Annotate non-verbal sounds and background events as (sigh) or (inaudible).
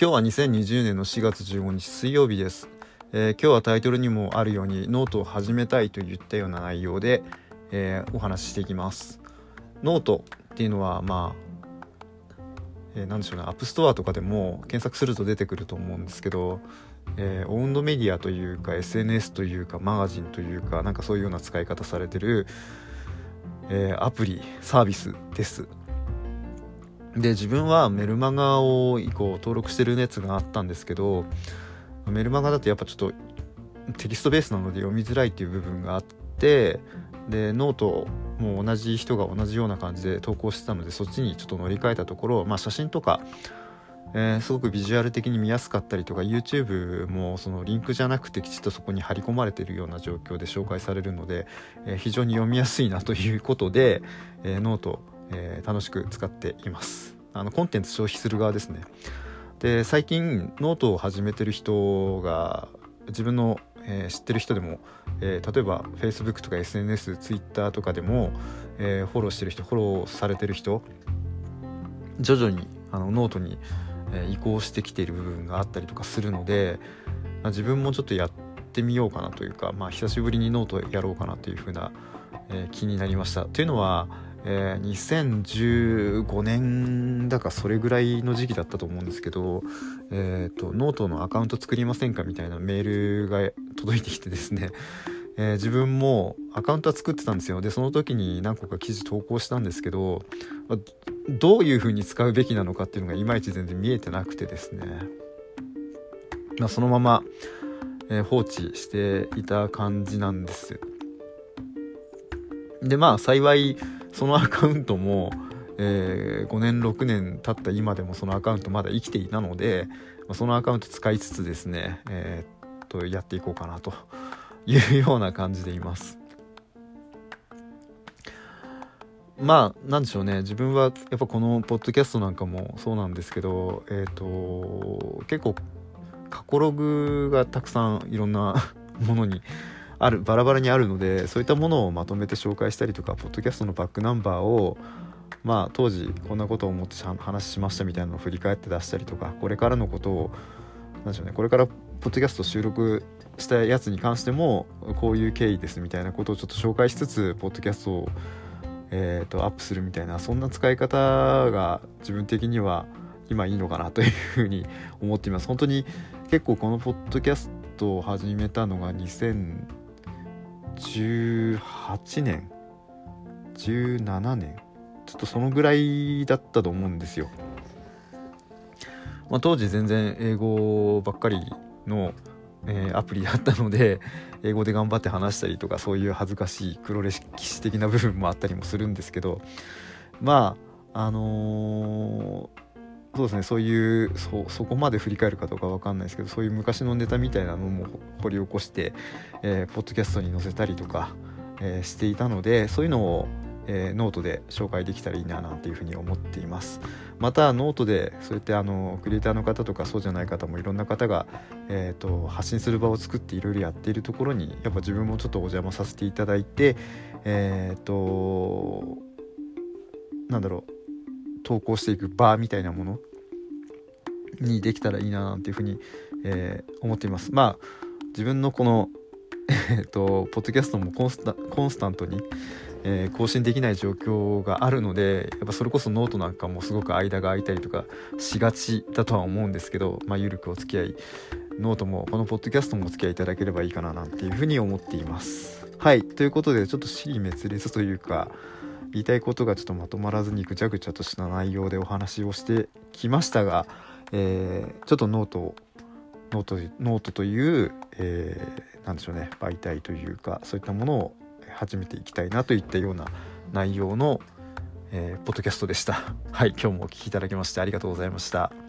今日は2020年の4月15日水曜日です、えー、今日はタイトルにもあるようにノートを始めたいといったような内容で、えー、お話ししていきます。ノートっていうのはまあ、えー、なんでしょうね。 App Store とかでも検索すると出てくると思うんですけど、えー、オウンドメディアというか SNS というかマガジンというかなんかそういうような使い方されてる、えー、アプリサービスです。で自分はメルマガを以降登録してるやつがあったんですけどメルマガだとやっぱちょっとテキストベースなので読みづらいっていう部分があってでノートも同じ人が同じような感じで投稿してたのでそっちにちょっと乗り換えたところ、まあ、写真とか、えー、すごくビジュアル的に見やすかったりとか YouTube もそのリンクじゃなくてきちっとそこに貼り込まれているような状況で紹介されるので、えー、非常に読みやすいなということで、えー、ノートえー、楽しく使っています。あのコンテンツ消費する側ですね。で最近ノートを始めてる人が自分の、えー、知ってる人でも、えー、例えば Facebook とか SNS Twitter とかでも、えフォローしてる人フォローされてる人徐々にあのノートに、え移行してきている部分があったりとかするので、まあ、自分もちょっとやってみようかなというか、まあ、久しぶりにノートやろうかなというふうな、え気になりました。というのはえー、2015年だかそれぐらいの時期だったと思うんですけど、えーと、ノートのアカウント作りませんかみたいなメールが届いてきてですね、えー、自分もアカウントは作ってたんですよ。でその時に何個か記事投稿したんですけどどういう風に使うべきなのかっていうのがいまいち全然見えてなくてですね、まあ、そのまま、えー、放置していた感じなんです。でまあ幸いそのアカウントも、えー、5年6年経った今でもそのアカウントまだ生きていたのでそのアカウント使いつつですね、えー、っとやっていこうかなというような感じでいます。まあなんでしょうね自分はやっぱこのポッドキャストなんかもそうなんですけどえっ、ー、と結構過去ログがたくさんいろんなものにあるバラバラにあるのでそういったものをまとめて紹介したりとかポッドキャストのバックナンバーをまあ当時こんなことを思って話しましたみたいなのを振り返って出したりとかこれからのことを何でしょうねこれからポッドキャスト収録したやつに関してもこういう経緯ですみたいなことをちょっと紹介しつつポッドキャストを、えと、アップするみたいなそんな使い方が自分的には今いいのかなというふうに思っています。本当に結構このポッドキャストを始めたのが18年17年ちょっとそのぐらいだったと思うんですよ。まあ、当時全然英語ばっかりの、えー、アプリだったので英語で頑張って話したりとかそういう恥ずかしい黒歴史的な部分もあったりもするんですけどまああのーそうですねそういうそそこまで振り返るかどうか分かんないですけどそういう昔のネタみたいなのも掘り起こして、えー、ポッドキャストに載せたりとか、えー、していたのでそういうのを、えー、ノートで紹介できたらいいななんていうふうに思っています。またノートでそうやってあのクリエイターの方とかそうじゃない方もいろんな方が、えーと、発信する場を作っていろいろやっているところにやっぱ自分もちょっとお邪魔させていただいてえっ、となんだろう投稿していく場みたいなものにできたらいいななんていうふうに、えー、思っています。まあ自分のこの (laughs) えっとポッドキャストもコンスタ、コンスタントに、えー、更新できない状況があるのでやっぱそれこそノートなんかもすごく間が空いたりとかしがちだとは思うんですけど、まあ、緩くお付き合いノートもこのポッドキャストもお付き合いいただければいいかななんていうふうに思っています。はいということでちょっと支離滅裂というか言いたいことがちょっとまとまらずにぐちゃぐちゃとした内容でお話をしてきましたが、えー、ちょっと note note note という、えー、なんでしょうね媒体というかそういったものを始めていきたいなといったような内容の、えー、ポッドキャストでした。はい今日もお聴きいただきましてありがとうございました。